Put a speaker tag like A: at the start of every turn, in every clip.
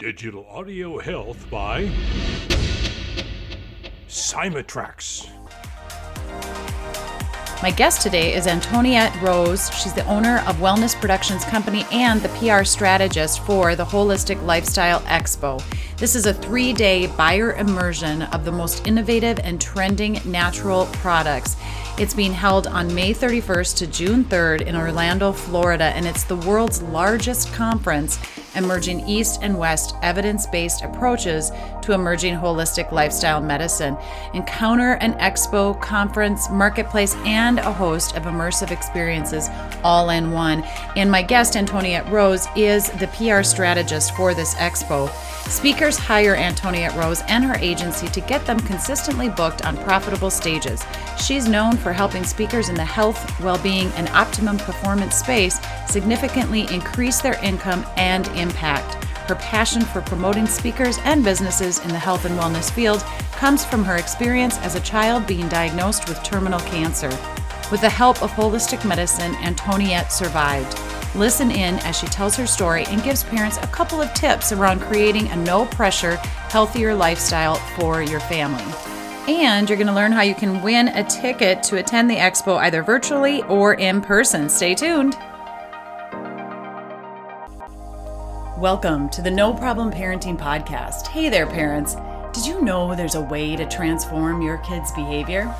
A: Digital Audio Health by Cymatrax.
B: My guest today is Antoniette Roze. She's the owner of Wellness Productions Company and the PR strategist for the Holistic Lifestyle Expo. This is a three day buyer immersion of the most innovative and trending natural products. It's being held on May 31st to June 3rd in Orlando, Florida, and it's the world's largest conference emerging East and West evidence based approaches to emerging holistic lifestyle medicine. Encounter an expo, conference, marketplace, and a host of immersive experiences all in one. And my guest, Antoniette Roze, is the PR strategist for this expo. Speakers hire Antoniette Roze and her agency to get them consistently booked on profitable stages. She's known for helping speakers in the health, well being, and optimum performance space significantly increase their income and impact. Her passion for promoting speakers and businesses in the health and wellness field comes from her experience as a child being diagnosed with terminal cancer. With the help of holistic medicine, Antoniette survived. Listen in as she tells her story and gives parents a couple of tips around creating a no pressure, healthier lifestyle for your family. And you're going to learn how you can win a ticket to attend the expo either virtually or in person. Stay tuned. Welcome to the No Problem Parenting Podcast. Hey there, parents. Did you know there's a way to transform your kids' behavior?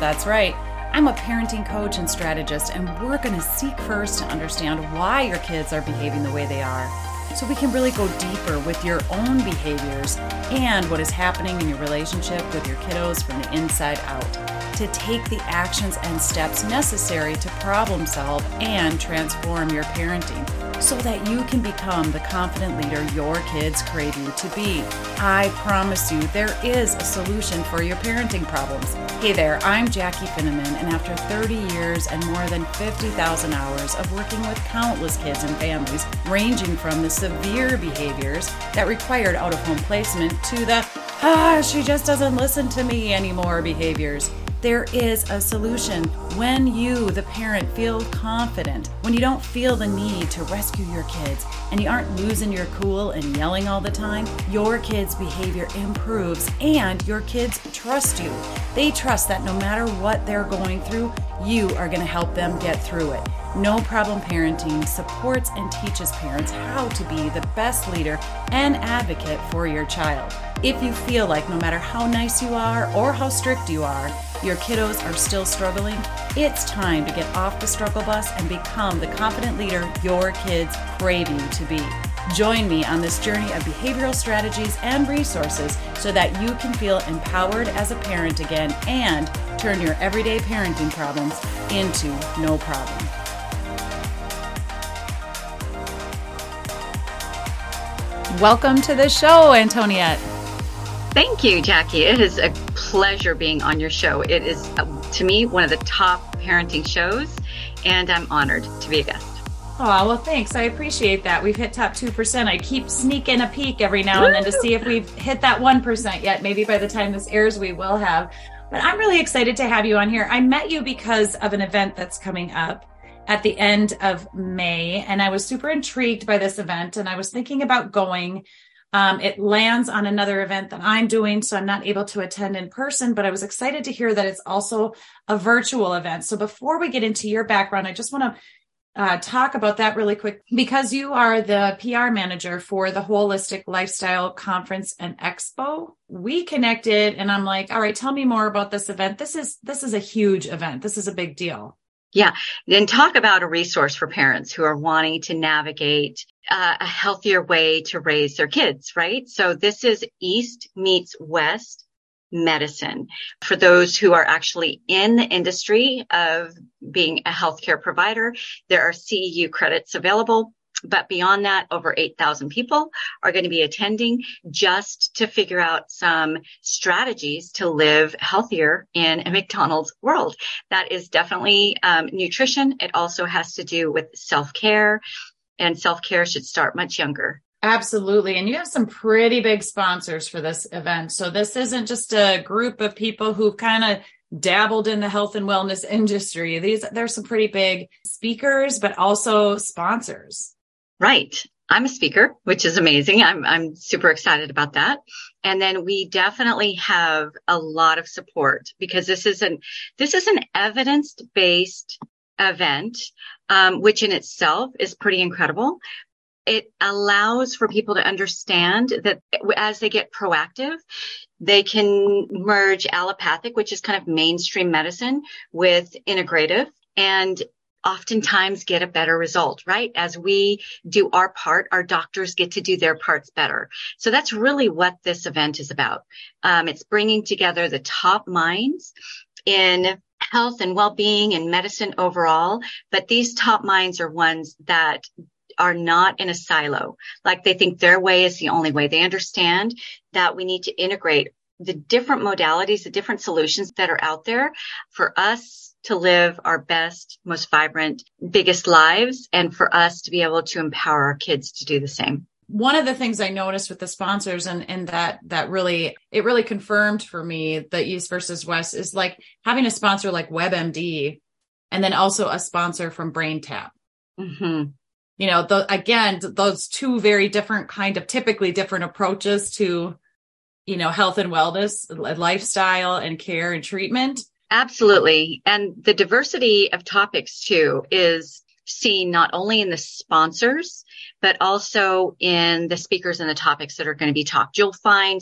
B: That's right. I'm a parenting coach and strategist, and we're going to seek first to understand why your kids are behaving the way they are so we can really go deeper with your own behaviors and what is happening in your relationship with your kiddos from the inside out. To take the actions and steps necessary to problem solve and transform your parenting so that you can become the confident leader your kids crave you to be. I promise you, there is a solution for your parenting problems. Hey there, I'm Jackie Finneman, and after 30 years and more than 50,000 hours of working with countless kids and families, ranging from the severe behaviors that required out of home placement to the, ah, she just doesn't listen to me anymore behaviors. There is a solution when you, the parent, feel confident, when you don't feel the need to rescue your kids, and you aren't losing your cool and yelling all the time, your kids' behavior improves and your kids trust you. They trust that no matter what they're going through, you are going to help them get through it. No Problem Parenting supports and teaches parents how to be the best leader and advocate for your child. If you feel like no matter how nice you are or how strict you are, your kiddos are still struggling, it's time to get off the struggle bus and become the confident leader your kids crave you to be. Join me on this journey of behavioral strategies and resources so that you can feel empowered as a parent again and turn your everyday parenting problems into no problem. Welcome to the show, Antoniette.
C: Thank you, Jackie. It is a pleasure being on your show. It is, uh, to me, one of the top parenting shows, and I'm honored to be a guest.
B: Oh, well, thanks. I appreciate that. We've hit top 2%. I keep sneaking a peek every now and then to see if we've hit that 1% yet. Maybe by the time this airs, we will have. But I'm really excited to have you on here. I met you because of an event that's coming up at the end of May, and I was super intrigued by this event, and I was thinking about going um, it lands on another event that I'm doing, so I'm not able to attend in person, but I was excited to hear that it's also a virtual event. So before we get into your background, I just want to uh, talk about that really quick because you are the PR manager for the Holistic Lifestyle Conference and Expo. We connected, and I'm like, all right, tell me more about this event. This is this is a huge event. This is a big deal.
C: Yeah. And talk about a resource for parents who are wanting to navigate uh, a healthier way to raise their kids, right? So this is East meets West medicine for those who are actually in the industry of being a healthcare provider. There are CEU credits available. But beyond that, over 8,000 people are going to be attending just to figure out some strategies to live healthier in a McDonald's world. That is definitely um, nutrition. It also has to do with self care and self care should start much younger.
B: Absolutely. And you have some pretty big sponsors for this event. So this isn't just a group of people who've kind of dabbled in the health and wellness industry. These there's some pretty big speakers, but also sponsors.
C: Right. I'm a speaker, which is amazing. I'm, I'm super excited about that. And then we definitely have a lot of support because this is an, this is an evidence based event, um, which in itself is pretty incredible. It allows for people to understand that as they get proactive, they can merge allopathic, which is kind of mainstream medicine with integrative and oftentimes get a better result, right? As we do our part, our doctors get to do their parts better. So that's really what this event is about. Um, it's bringing together the top minds in health and well-being and medicine overall. But these top minds are ones that are not in a silo. Like they think their way is the only way. They understand that we need to integrate the different modalities, the different solutions that are out there for us to live our best, most vibrant, biggest lives and for us to be able to empower our kids to do the same.
B: One of the things I noticed with the sponsors and, and that, that really, it really confirmed for me the East versus West is like having a sponsor like WebMD and then also a sponsor from BrainTap. Mm-hmm. You know, the, again, those two very different kind of typically different approaches to, you know, health and wellness, lifestyle and care and treatment
C: Absolutely. And the diversity of topics too is seen not only in the sponsors, but also in the speakers and the topics that are going to be talked. You'll find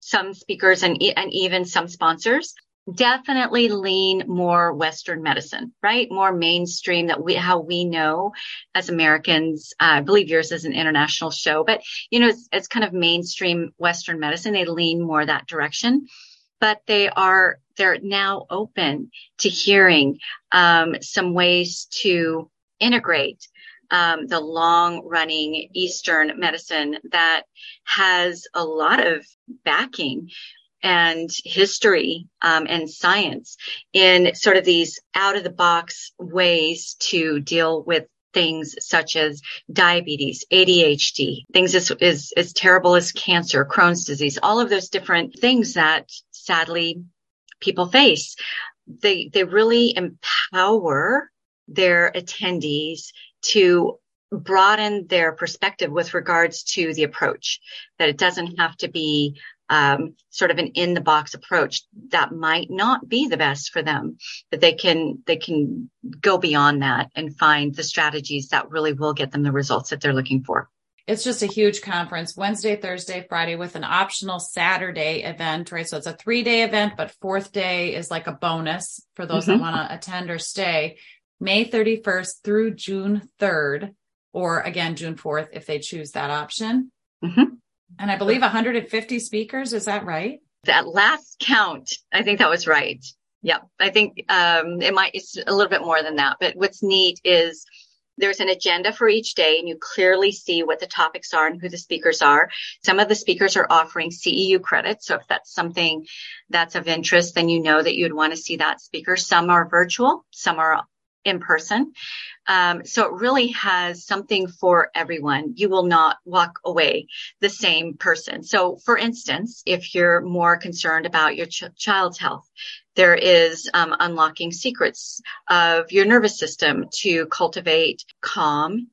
C: some speakers and, and even some sponsors definitely lean more Western medicine, right? More mainstream that we, how we know as Americans. Uh, I believe yours is an international show, but you know, it's, it's kind of mainstream Western medicine. They lean more that direction but they are they're now open to hearing um, some ways to integrate um, the long running Eastern medicine that has a lot of backing and history um, and science in sort of these out of the box ways to deal with things such as diabetes, ADHD, things as, as, as terrible as cancer, Crohn's disease, all of those different things that sadly people face. They, they really empower their attendees to broaden their perspective with regards to the approach, that it doesn't have to be um, sort of an in the box approach that might not be the best for them, that they can, they can go beyond that and find the strategies that really will get them the results that they're looking for.
B: It's just a huge conference, Wednesday, Thursday, Friday with an optional Saturday event, right? So it's a three day event, but fourth day is like a bonus for those mm-hmm. that want to attend or stay. May 31st through June 3rd, or again, June 4th, if they choose that option. Mm-hmm. And I believe 150 speakers. Is that right?
C: That last count, I think that was right. Yep. I think um, it might, it's a little bit more than that. But what's neat is there's an agenda for each day and you clearly see what the topics are and who the speakers are. Some of the speakers are offering CEU credits. So if that's something that's of interest, then you know that you'd want to see that speaker. Some are virtual, some are in person. Um, so it really has something for everyone. You will not walk away the same person. So for instance, if you're more concerned about your ch- child's health, there is um, unlocking secrets of your nervous system to cultivate calm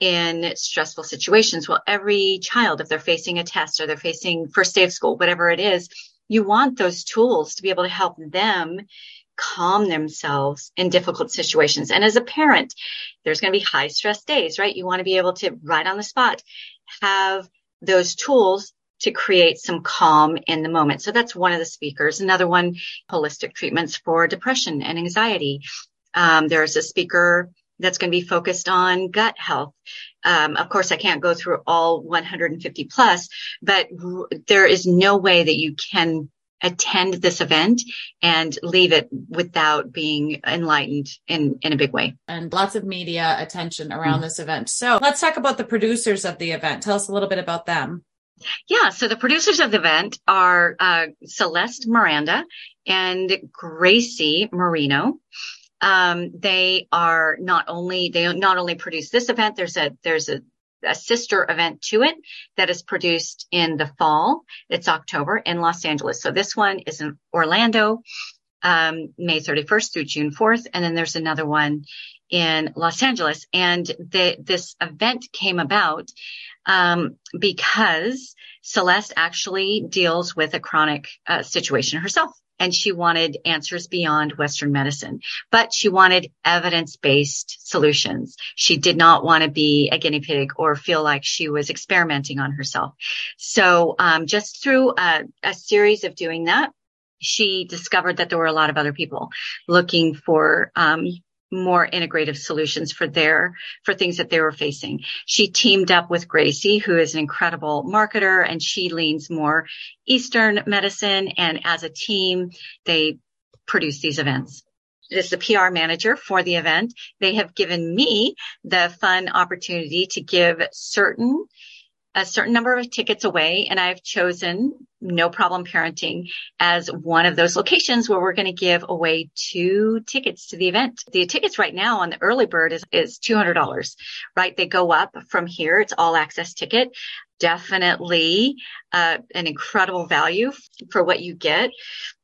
C: in stressful situations. Well, every child, if they're facing a test or they're facing first day of school, whatever it is, you want those tools to be able to help them calm themselves in difficult situations. And as a parent, there's going to be high stress days, right? You want to be able to right on the spot have those tools to create some calm in the moment. So that's one of the speakers. Another one, holistic treatments for depression and anxiety. Um, there's a speaker that's going to be focused on gut health. Um, of course, I can't go through all 150 plus, but there is no way that you can attend this event and leave it without being enlightened in, in a big way.
B: And lots of media attention around mm-hmm. this event. So let's talk about the producers of the event. Tell us a little bit about them.
C: Yeah, so the producers of the event are uh, Celeste Miranda and Gracie Marino. Um, they are not only they not only produce this event. There's a there's a a sister event to it that is produced in the fall. It's October in Los Angeles. So this one is in Orlando, um, May 31st through June 4th. And then there's another one in Los Angeles. And the, this event came about um, because Celeste actually deals with a chronic uh, situation herself and she wanted answers beyond Western medicine, but she wanted evidence based solutions. She did not want to be a guinea pig or feel like she was experimenting on herself. So, um, just through a, a series of doing that, she discovered that there were a lot of other people looking for um, more integrative solutions for their for things that they were facing. She teamed up with Gracie, who is an incredible marketer, and she leans more Eastern medicine. And as a team, they produce these events. As the PR manager for the event, they have given me the fun opportunity to give certain a certain number of tickets away and I've chosen no problem parenting as one of those locations where we're going to give away two tickets to the event. The tickets right now on the early bird is, is $200, right? They go up from here. It's all access ticket. Definitely uh, an incredible value for what you get.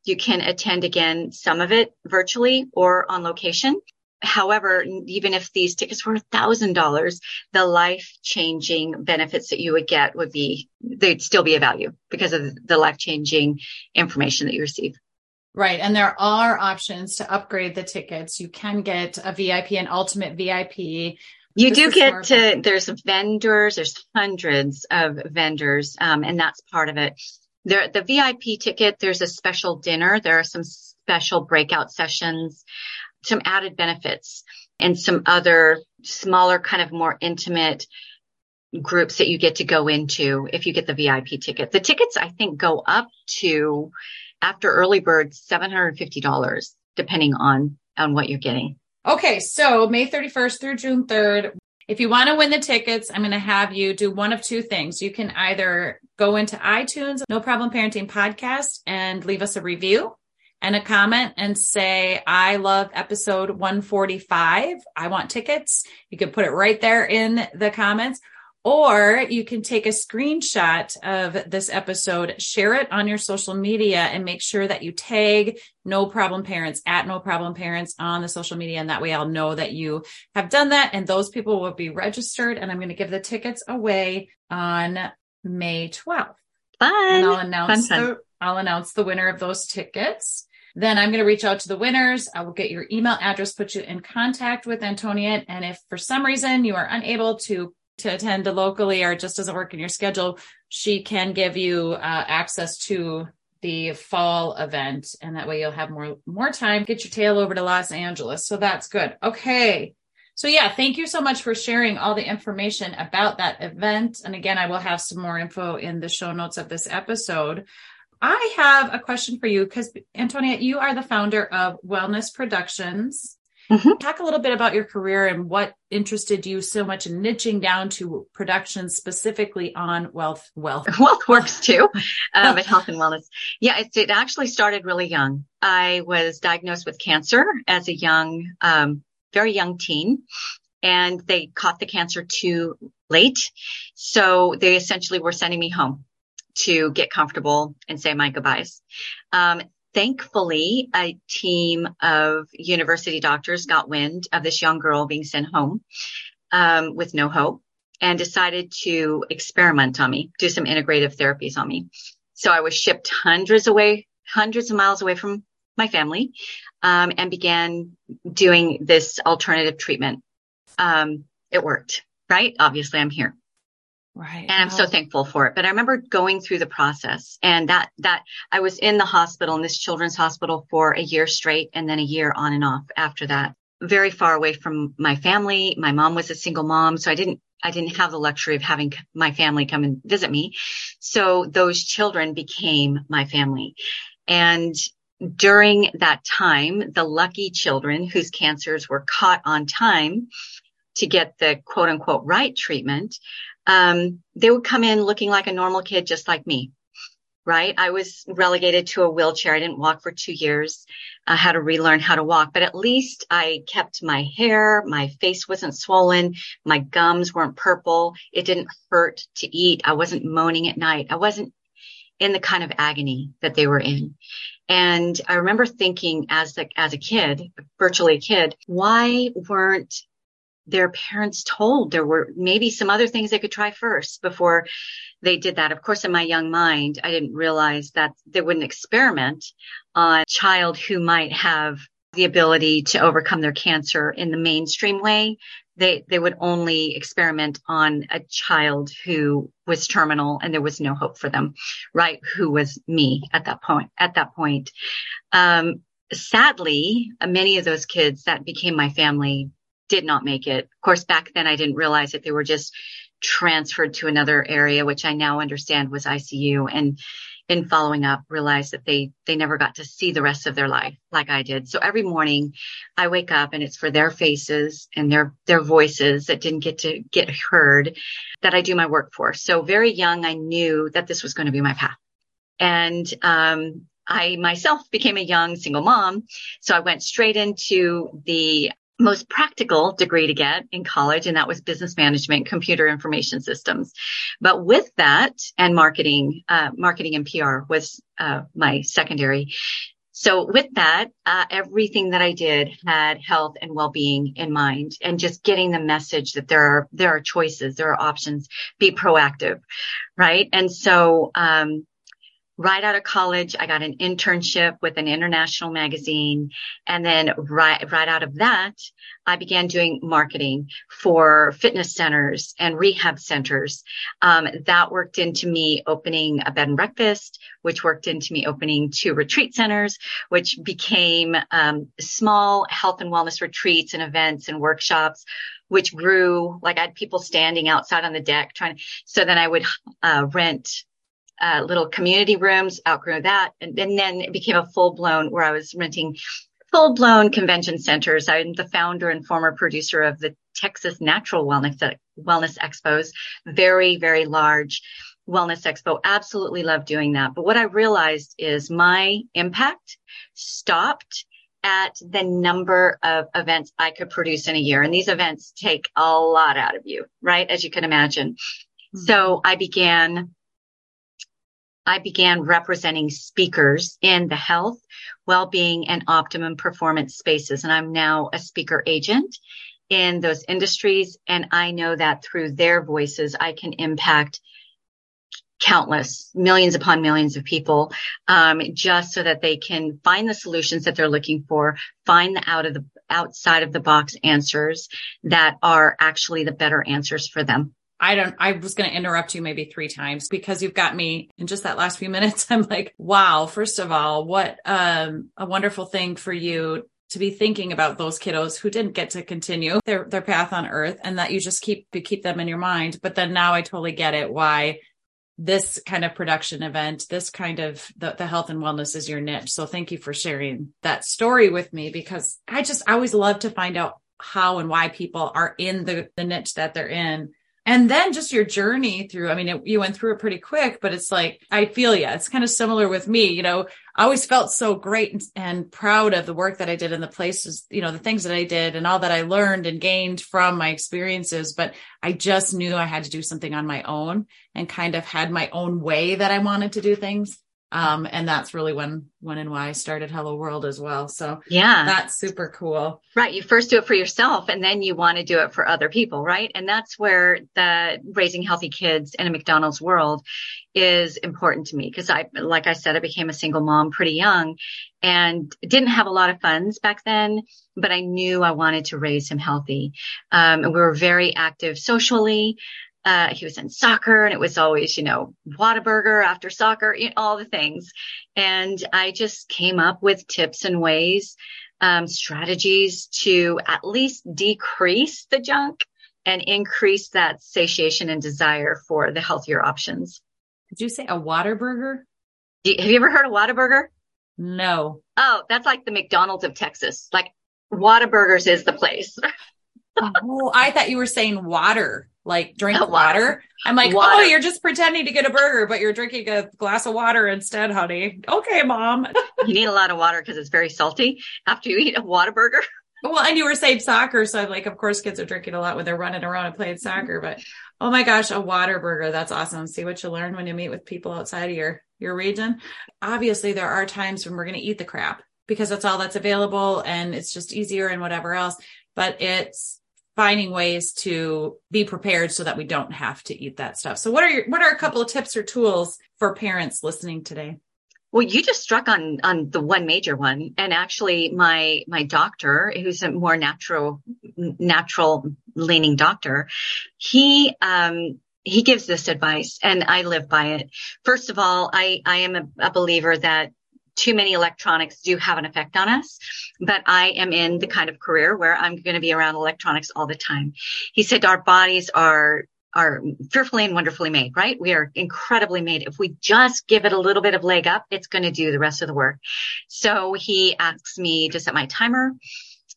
C: You can attend again, some of it virtually or on location. However, even if these tickets were $1,000, the life changing benefits that you would get would be, they'd still be a value because of the life changing information that you receive.
B: Right. And there are options to upgrade the tickets. You can get a VIP and ultimate VIP.
C: You this do get to, there's vendors, there's hundreds of vendors, um, and that's part of it. There, the VIP ticket, there's a special dinner. There are some special breakout sessions some added benefits and some other smaller, kind of more intimate groups that you get to go into if you get the VIP ticket. The tickets, I think, go up to after early bird, $750, depending on, on what you're getting.
B: Okay. So May 31st through June 3rd. If you want to win the tickets, I'm going to have you do one of two things. You can either go into iTunes, No Problem Parenting Podcast, and leave us a review and a comment and say, I love episode 145. I want tickets. You can put it right there in the comments. Or you can take a screenshot of this episode, share it on your social media, and make sure that you tag No Problem Parents at No Problem Parents on the social media. And that way I'll know that you have done that. And those people will be registered. And I'm going to give the tickets away on May 12th.
C: Fun.
B: And I'll announce fun, fun. the I'll announce the winner of those tickets. Then I'm going to reach out to the winners. I will get your email address, put you in contact with Antoniette. And if for some reason you are unable to to attend locally or just doesn't work in your schedule, she can give you uh, access to the fall event, and that way you'll have more more time. Get your tail over to Los Angeles, so that's good. Okay. So yeah, thank you so much for sharing all the information about that event. And again, I will have some more info in the show notes of this episode. I have a question for you because Antoniette, you are the founder of Wellness Productions. Mm-hmm. Talk a little bit about your career and what interested you so much in niching down to production specifically on wealth, wealth,
C: wealth works too, uh, but health and wellness. Yeah, it, it, actually started really young. I was diagnosed with cancer as a young, um, very young teen, and they caught the cancer too late. So they essentially were sending me home to get comfortable and say my goodbyes. Um, thankfully, a team of university doctors got wind of this young girl being sent home um, with no hope and decided to experiment on me, do some integrative therapies on me. So I was shipped hundreds away, hundreds of miles away from my family, um, and began doing this alternative treatment. Um, it worked, right? Obviously, I'm here.
B: Right.
C: And I'm so thankful for it. But I remember going through the process and that, that I was in the hospital in this children's hospital for a year straight and then a year on and off after that. Very far away from my family. My mom was a single mom. So I didn't, I didn't have the luxury of having my family come and visit me. So those children became my family. And during that time, the lucky children whose cancers were caught on time to get the quote unquote right treatment um, they would come in looking like a normal kid, just like me. Right. I was relegated to a wheelchair. I didn't walk for two years. I had to relearn how to walk, but at least I kept my hair. My face wasn't swollen. My gums weren't purple. It didn't hurt to eat. I wasn't moaning at night. I wasn't in the kind of agony that they were in. And I remember thinking as a, as a kid, virtually a kid, why weren't their parents told there were maybe some other things they could try first before they did that. Of course, in my young mind, I didn't realize that they wouldn't experiment on a child who might have the ability to overcome their cancer in the mainstream way. They, they would only experiment on a child who was terminal and there was no hope for them, right? Who was me at that point, at that point. Um, sadly, many of those kids that became my family did not make it. Of course, back then I didn't realize that they were just transferred to another area, which I now understand was ICU. And in following up, realized that they, they never got to see the rest of their life like I did. So every morning I wake up and it's for their faces and their, their voices that didn't get to get heard that I do my work for. So very young, I knew that this was going to be my path. And, um, I myself became a young single mom. So I went straight into the most practical degree to get in college, and that was business management, computer information systems. But with that and marketing, uh, marketing and PR was uh, my secondary. So with that, uh, everything that I did had health and well-being in mind and just getting the message that there are, there are choices, there are options, be proactive. Right. And so, um, right out of college, I got an internship with an international magazine. And then right, right out of that, I began doing marketing for fitness centers and rehab centers. Um, that worked into me opening a bed and breakfast, which worked into me opening two retreat centers, which became um, small health and wellness retreats and events and workshops which grew like I had people standing outside on the deck trying. So then I would uh, rent uh, little community rooms, outgrew that. And, and then it became a full blown where I was renting full blown convention centers. I'm the founder and former producer of the Texas Natural Wellness, Wellness Expos, very, very large wellness expo. Absolutely love doing that. But what I realized is my impact stopped at the number of events I could produce in a year. And these events take a lot out of you, right? As you can imagine. Mm-hmm. So I began I began representing speakers in the health, well-being and optimum performance spaces. And I'm now a speaker agent in those industries. And I know that through their voices, I can impact countless millions upon millions of people um, just so that they can find the solutions that they're looking for find the out of the outside of the box answers that are actually the better answers for them
B: I don't, I was going to interrupt you maybe three times because you've got me in just that last few minutes. I'm like, wow, first of all, what um, a wonderful thing for you to be thinking about those kiddos who didn't get to continue their, their path on earth and that you just keep, you keep them in your mind. But then now I totally get it why this kind of production event, this kind of the, the health and wellness is your niche. So thank you for sharing that story with me because I just, I always love to find out how and why people are in the, the niche that they're in and then just your journey through, I mean, it, you went through it pretty quick, but it's like, I feel yeah, it's kind of similar with me. You know, I always felt so great and, and, proud of the work that I did in the places, you know, the things that I did and all that I learned and gained from my experiences. But I just knew I had to do something on my own and kind of had my own way that I wanted to do things. Um, and that's really when, when and why I started Hello World as well. So
C: yeah,
B: that's super cool.
C: Right. You first do it for yourself and then you want to do it for other people. Right. And that's where the raising healthy kids in a McDonald's world is important to me. Cause I, like I said, I became a single mom pretty young and didn't have a lot of funds back then, but I knew I wanted to raise him healthy. Um, and we were very active socially. Uh, he was in soccer and it was always, you know, Whataburger after soccer, you know, all the things. And I just came up with tips and ways, um, strategies to at least decrease the junk and increase that satiation and desire for the healthier options.
B: Did you say a Whataburger?
C: Have you ever heard of Whataburger?
B: No.
C: Oh, that's like the McDonald's of Texas. Like Whataburgers is the place.
B: oh, I thought you were saying water like drink oh, water. I'm like, oh, water. oh, you're just pretending to get a burger, but you're drinking a glass of water instead, honey. Okay, mom.
C: you need a lot of water because it's very salty after you eat a water burger.
B: Well, and you were saying soccer, so I'm like, of course, kids are drinking a lot when they're running around and playing mm-hmm. soccer. But oh my gosh, a water burger. That's awesome. See what you learn when you meet with people outside of your your region. Obviously, there are times when we're going to eat the crap because that's all that's available and it's just easier and whatever else. But it's finding ways to be prepared so that we don't have to eat that stuff. So what are your, what are a couple of tips or tools for parents listening today?
C: Well, you just struck on on the one major one, and actually, my my doctor, who's a more natural natural leaning doctor, he um he gives this advice, and I live by it. First of all, I I am a, a believer that too many electronics do have an effect on us, but I am in the kind of career where I'm going to be around electronics all the time. He said our bodies are are fearfully and wonderfully made, right? We are incredibly made. If we just give it a little bit of leg up, it's going to do the rest of the work. So he asks me to set my timer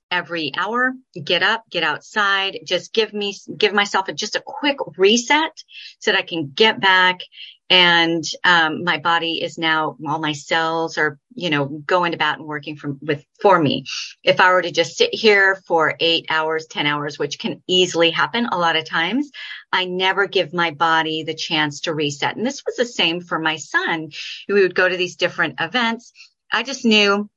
C: every hour, get up, get outside, just give me, give myself a, just a quick reset so that I can get back and um, my body is now all my cells are you know going about and working from with for me. If i were to just sit here for eight hours ten hours which can easily happen a lot of times i never give my body the chance to reset. And this was the same for my son. We would go to these different events. I just knew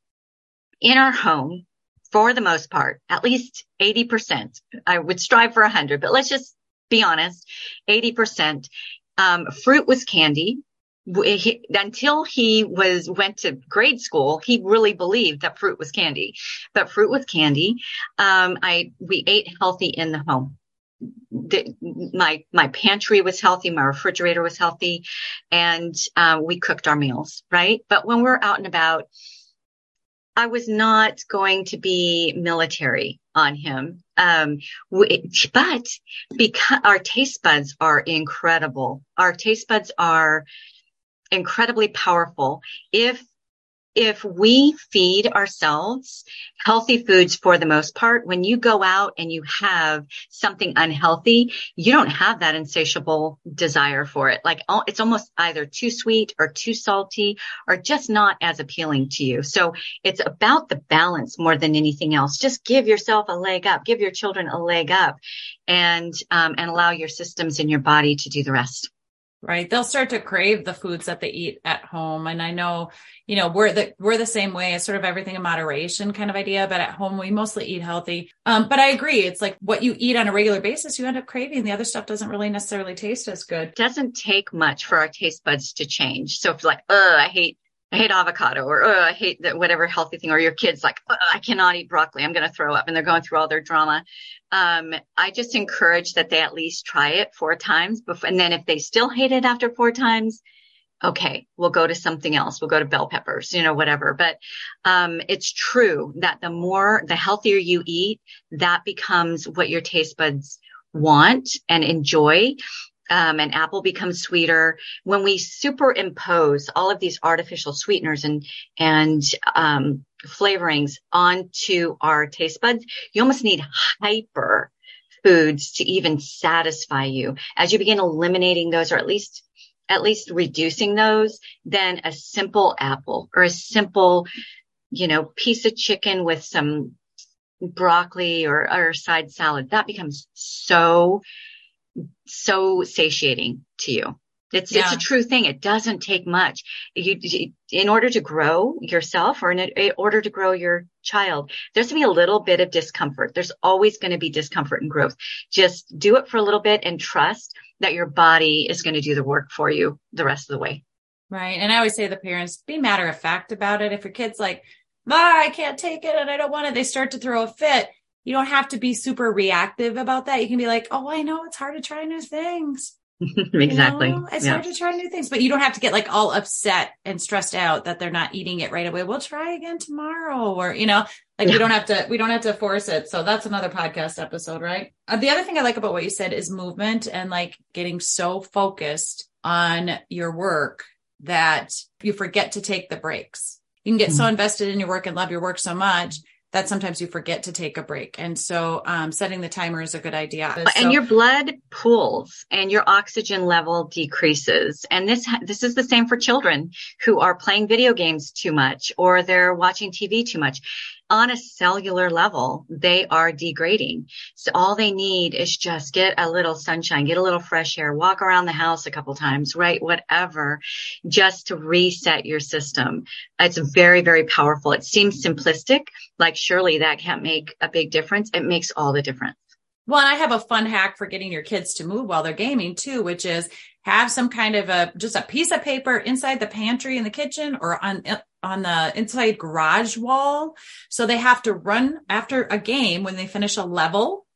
C: in our home for the most part at least 80% i would strive for 100 but let's just be honest 80% um, fruit was candy. He, until he was went to grade school, he really believed that fruit was candy. But fruit was candy. Um, I we ate healthy in the home. The, my my pantry was healthy, my refrigerator was healthy, and uh, we cooked our meals right. But when we're out and about, I was not going to be military on him. Um, but because our taste buds are incredible, our taste buds are incredibly powerful. If if we feed ourselves healthy foods for the most part, when you go out and you have something unhealthy, you don't have that insatiable desire for it. Like it's almost either too sweet or too salty or just not as appealing to you. So it's about the balance more than anything else. Just give yourself a leg up, give your children a leg up and, um, and allow your systems in your body to do the rest
B: right? They'll start to crave the foods that they eat at home. And i know you know we're the we're the same way. It's sort of everything in moderation kind of idea but at home we mostly eat healthy. Um, but i agree. It's like what you eat on a regular basis you end up craving. The other stuff doesn't really necessarily taste as good. It
C: doesn't take much for our taste buds to change. So if like oh i hate I hate avocado or oh, I hate that whatever healthy thing or your kids like oh, I cannot eat broccoli. I'm going to throw up. And they're going through all their drama. Um, I just encourage that they at least try it four times before and then if they still hate it after four times okay we'll go to something else. We'll go to bell peppers you know whatever. But um, it's true that the more the healthier you eat that becomes what your taste buds want and enjoy um, and apple becomes sweeter. When we superimpose all of these artificial sweeteners and and um, flavorings onto our taste buds you almost need hyper foods to even satisfy you. As you begin eliminating those or at least at least reducing those then a simple apple or a simple you know piece of chicken with some broccoli or, or side salad that becomes so so satiating to you. It's yeah. it's a true thing. It doesn't take much. You, in order to grow yourself or in, in order to grow your child, there's going to be a little bit of discomfort. There's always going to be discomfort and growth. Just do it for a little bit and trust that your body is going to do the work for you the rest of the way.
B: Right. And I always say to the parents, be matter of fact about it. If your kid's like, ah, I can't take it and I don't want it, they start to throw a fit you don't have to be super reactive about that. You can be like, oh, I know it's hard to try new things.
C: exactly.
B: You know? It's yeah. hard to try new things, but you don't have to get like all upset and stressed out that they're not eating it right away. We'll try again tomorrow or, you know, like yeah. we don't have to, we don't have to force it. So that's another podcast episode, right? Uh, the other thing I like about what you said is movement and like getting so focused on your work that you forget to take the breaks. You can get mm-hmm. so invested in your work and love your work so much that sometimes you forget to take a break. And so um, setting the timer is a good idea.
C: And your blood pools and your oxygen level decreases. And this this is the same for children who are playing video games too much or they're watching TV too much. On a cellular level, they are degrading. So all they need is just get a little sunshine, get a little fresh air, walk around the house a couple times, right? Whatever, just to reset your system. It's very, very powerful. It seems simplistic, like surely that can't make a big difference. It makes all the difference.
B: Well, and I have a fun hack for getting your kids to move while they're gaming too, which is have some kind of a just a piece of paper inside the pantry in the kitchen or on on the inside garage wall. So they have to run after a game when they finish a level.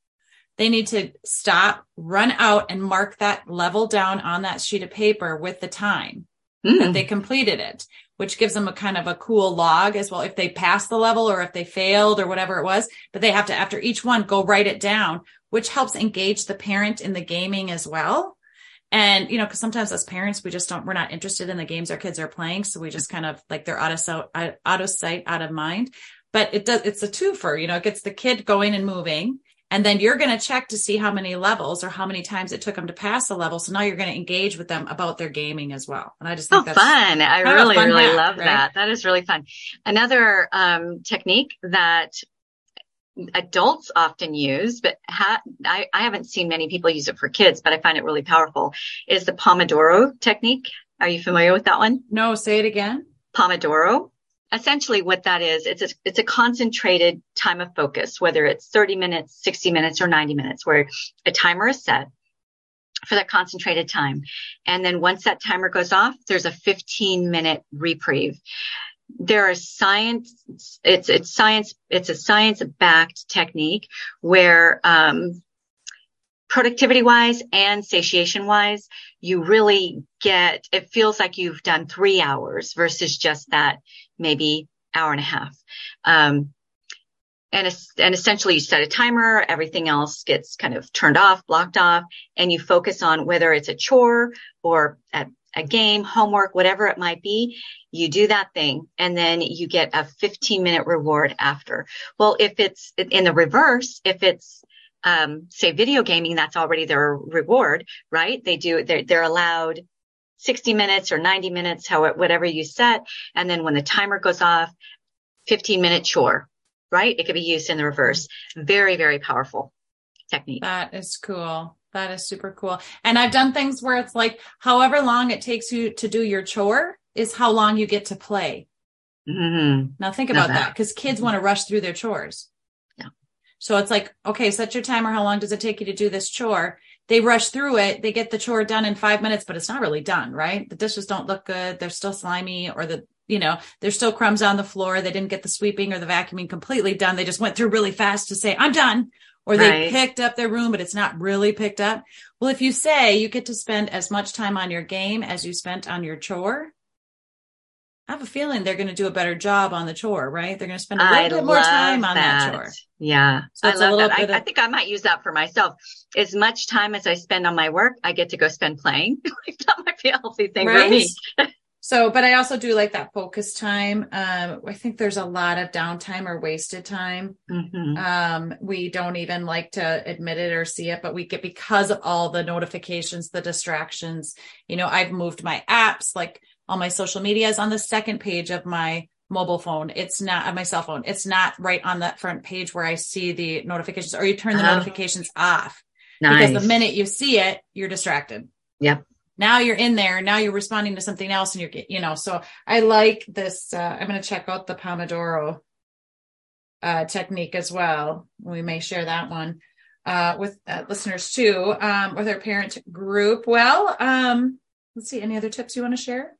B: They need to stop, run out and mark that level down on that sheet of paper with the time mm. that they completed it, which gives them a kind of a cool log as well if they passed the level or if they failed or whatever it was. But they have to, after each one, go write it down, which helps engage the parent in the gaming as well and, you know, cause sometimes as parents, we just don't, we're not interested in the games our kids are playing. So we just kind of like they're out of, so, out of sight, out of mind. But it does, it's a twofer, you know, it gets the kid going and moving. And then you're going to check to see how many levels or how many times it took them to pass the level. So now you're going to engage with them about their gaming as well. And I just think
C: oh, that's fun. I really, fun really hack, love right? that. That is really fun. Another um, technique that adults often use, but ha- I, I haven't seen many people use it for kids, but I find it really powerful is the Pomodoro technique. Are you familiar with that one?
B: No, say it again.
C: Pomodoro. Essentially what that is, it's a, it's a concentrated time of focus, whether it's 30 minutes, 60 minutes, or 90 minutes, where a timer is set for that concentrated time. And then once that timer goes off, there's a 15 minute reprieve there are science it's it's science it's a science backed technique where um, productivity wise and satiation wise you really get it feels like you've done three hours versus just that maybe hour and a half. Um, and, and essentially you set a timer everything else gets kind of turned off blocked off and you focus on whether it's a chore or at a game, homework, whatever it might be, you do that thing and then you get a 15 minute reward after. Well, if it's in the reverse, if it's, um, say video gaming, that's already their reward, right? They do, they're, they're allowed 60 minutes or 90 minutes, however, whatever you set. And then when the timer goes off, 15 minute chore, right? It could be used in the reverse. Very, very powerful technique.
B: That is cool. That is super cool. And I've done things where it's like, however long it takes you to do your chore is how long you get to play. Mm-hmm. Now think about that because kids want to rush through their chores. Yeah. So it's like, okay, set your timer. How long does it take you to do this chore? They rush through it. They get the chore done in five minutes, but it's not really done, right? The dishes don't look good. They're still slimy or the, you know, there's still crumbs on the floor. They didn't get the sweeping or the vacuuming completely done. They just went through really fast to say, I'm done or they right. picked up their room, but it's not really picked up. Well, if you say you get to spend as much time on your game as you spent on your chore, I have a feeling they're going to do a better job on the chore, right? They're going to spend a little I bit more time on that, that chore.
C: Yeah. So I love that. I, of- I, think I might use that for myself. As much time as I spend on my work, I get to go spend playing. that might be a healthy thing right? for me.
B: So, but I also do like that focus time. Um, I think there's a lot of downtime or wasted time. Mm-hmm. Um, we don't even like to admit it or see it, but we get because of all the notifications, the distractions. You know, I've moved my apps, like all my social media is on the second page of my mobile phone. It's not on my cell phone. It's not right on that front page where I see the notifications or you turn the oh. notifications off. Nice. Because the minute you see it, you're distracted.
C: Yep
B: now you're in there now you're responding to something else and you're you know so i like this uh, i'm going to check out the pomodoro uh, technique as well we may share that one uh, with uh, listeners too um, with our parent group well um, let's see any other tips you want to share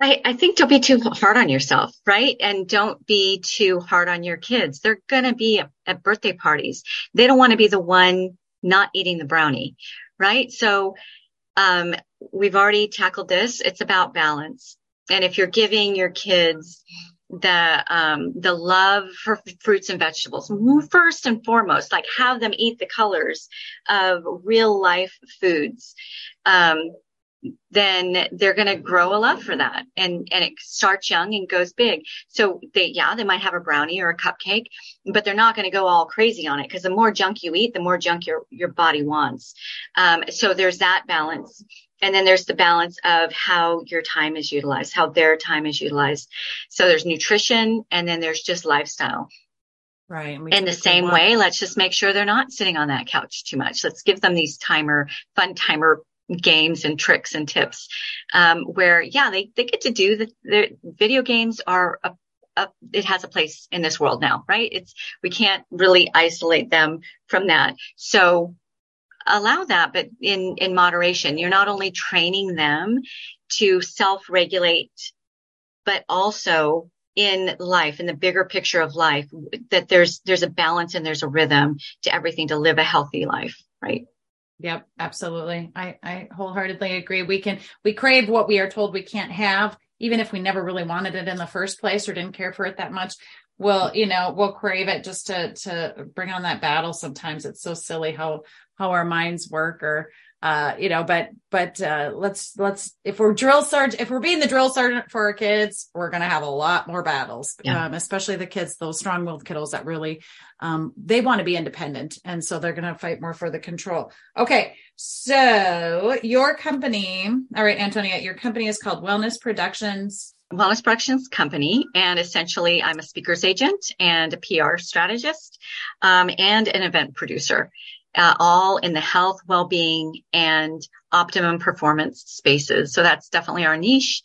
C: I, I think don't be too hard on yourself, right? And don't be too hard on your kids. They're going to be at, at birthday parties. They don't want to be the one not eating the brownie, right? So um, we've already tackled this. It's about balance. And if you're giving your kids the um, the love for fruits and vegetables first and foremost like have them eat the colors of real life foods um, then they're going to grow a love for that and and it starts young and goes big so they yeah they might have a brownie or a cupcake but they're not going to go all crazy on it because the more junk you eat the more junk your your body wants um, so there's that balance and then there's the balance of how your time is utilized, how their time is utilized. So there's nutrition and then there's just lifestyle.
B: Right.
C: In the same way, let's just make sure they're not sitting on that couch too much. Let's give them these timer, fun timer games and tricks and tips, um, where, yeah, they, they get to do the, the video games are a, a, it has a place in this world now, right? It's, we can't really isolate them from that. So allow that, but in, in moderation. You're not only training them to self-regulate, but also in life, in the bigger picture of life, that there's, there's a balance and there's a rhythm to everything to live a healthy life, right?
B: Yep, absolutely. I, I wholeheartedly agree. We can, we crave what we are told we can't have, even if we never really wanted it in the first place or didn't care for it that much. We'll, you know, we'll crave it just to, to bring on that battle. Sometimes it's so silly how, how our minds work or, uh, you know, but, but, uh, let's, let's, if we're drill sergeant, if we're being the drill sergeant for our kids, we're going to have a lot more battles, yeah. um, especially the kids, those strong willed kiddos that really, um, they want to be independent. And so they're going to fight more for the control. Okay. So your company, all right, Antonia, your company is called Wellness Productions.
C: Wellness Productions Company, and essentially I'm a speaker's agent and a PR strategist, um, and an event producer uh, all in the health, well-being, and optimum performance spaces. So that's definitely our niche.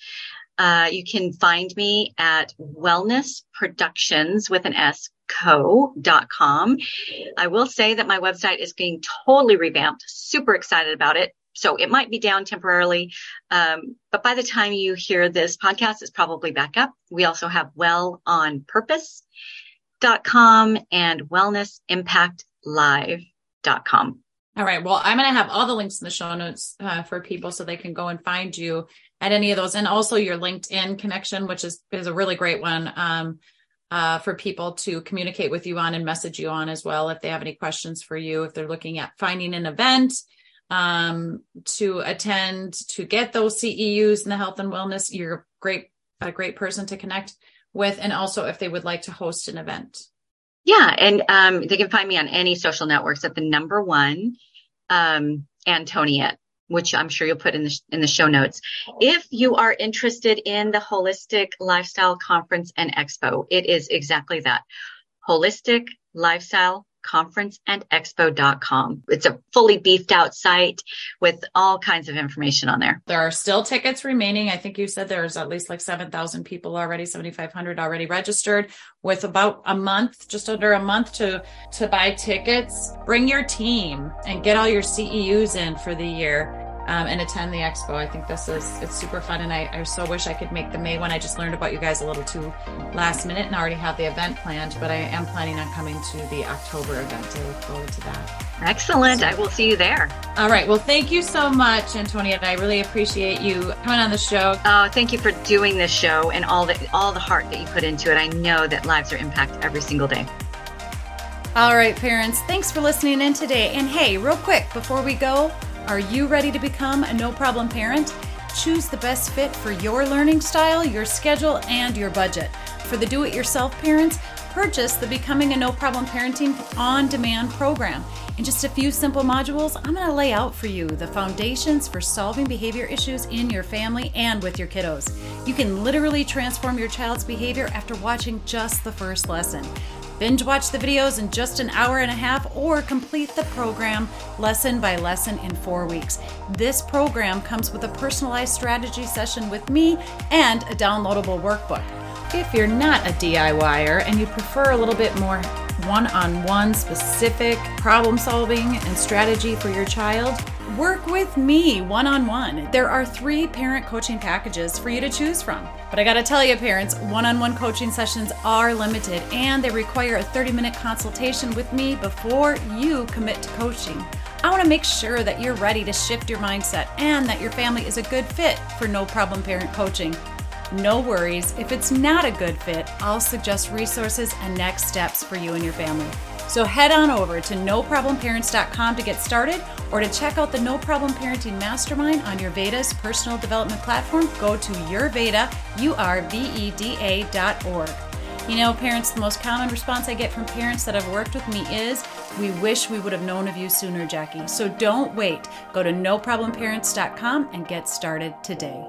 C: Uh, you can find me at Wellness Productions with an S co.com. I will say that my website is being totally revamped. Super excited about it. So it might be down temporarily. Um, but by the time you hear this podcast, it's probably back up. We also have well on purpose.com and wellness impact live com.
B: All right. Well, I'm going to have all the links in the show notes uh, for people so they can go and find you at any of those. And also your LinkedIn connection, which is, is a really great one um, uh, for people to communicate with you on and message you on as well. If they have any questions for you, if they're looking at finding an event um, to attend, to get those CEUs in the health and wellness, you're great, a great person to connect with. And also if they would like to host an event.
C: Yeah, and um, they can find me on any social networks at the number one um, Antoniette, which I'm sure you'll put in the in the show notes. If you are interested in the Holistic Lifestyle Conference and Expo, it is exactly that. Holistic Lifestyle conference and expo.com. It's a fully beefed out site with all kinds of information on there.
B: There are still tickets remaining. I think you said there's at least like 7,000 people already, 7,500 already registered with about a month, just under a month to, to buy tickets. Bring your team and get all your CEUs in for the year um, and attend the expo. I think this is it's super fun, and I, I so wish I could make the May one. I just learned about you guys a little too last minute, and already have the event planned. But I am planning on coming to the October event. I look forward to that.
C: Excellent. So, I will see you there.
B: All right. Well, thank you so much, Antonia. I really appreciate you coming on the show.
C: Oh, thank you for doing this show and all the all the heart that you put into it. I know that lives are impacted every single day.
B: All right, parents. Thanks for listening in today. And hey, real quick before we go. Are you ready to become a no problem parent? Choose the best fit for your learning style, your schedule, and your budget. For the do it yourself parents, purchase the Becoming a No Problem Parenting on Demand program. In just a few simple modules, I'm going to lay out for you the foundations for solving behavior issues in your family and with your kiddos. You can literally transform your child's behavior after watching just the first lesson. Binge watch the videos in just an hour and a half or complete the program lesson by lesson in four weeks. This program comes with a personalized strategy session with me and a downloadable workbook. If you're not a DIYer and you prefer a little bit more one on one specific problem solving and strategy for your child, work with me one on one. There are three parent coaching packages for you to choose from. But I gotta tell you, parents, one on one coaching sessions are limited and they require a 30 minute consultation with me before you commit to coaching. I wanna make sure that you're ready to shift your mindset and that your family is a good fit for no problem parent coaching. No worries, if it's not a good fit, I'll suggest resources and next steps for you and your family. So head on over to noproblemparents.com to get started or to check out the No Problem Parenting Mastermind on Urveda's personal development platform. Go to Urveda, U-R-V-E-D-A dot org. You know, parents, the most common response I get from parents that have worked with me is We wish we would have known of you sooner, Jackie. So don't wait. Go to noproblemparents.com and get started today.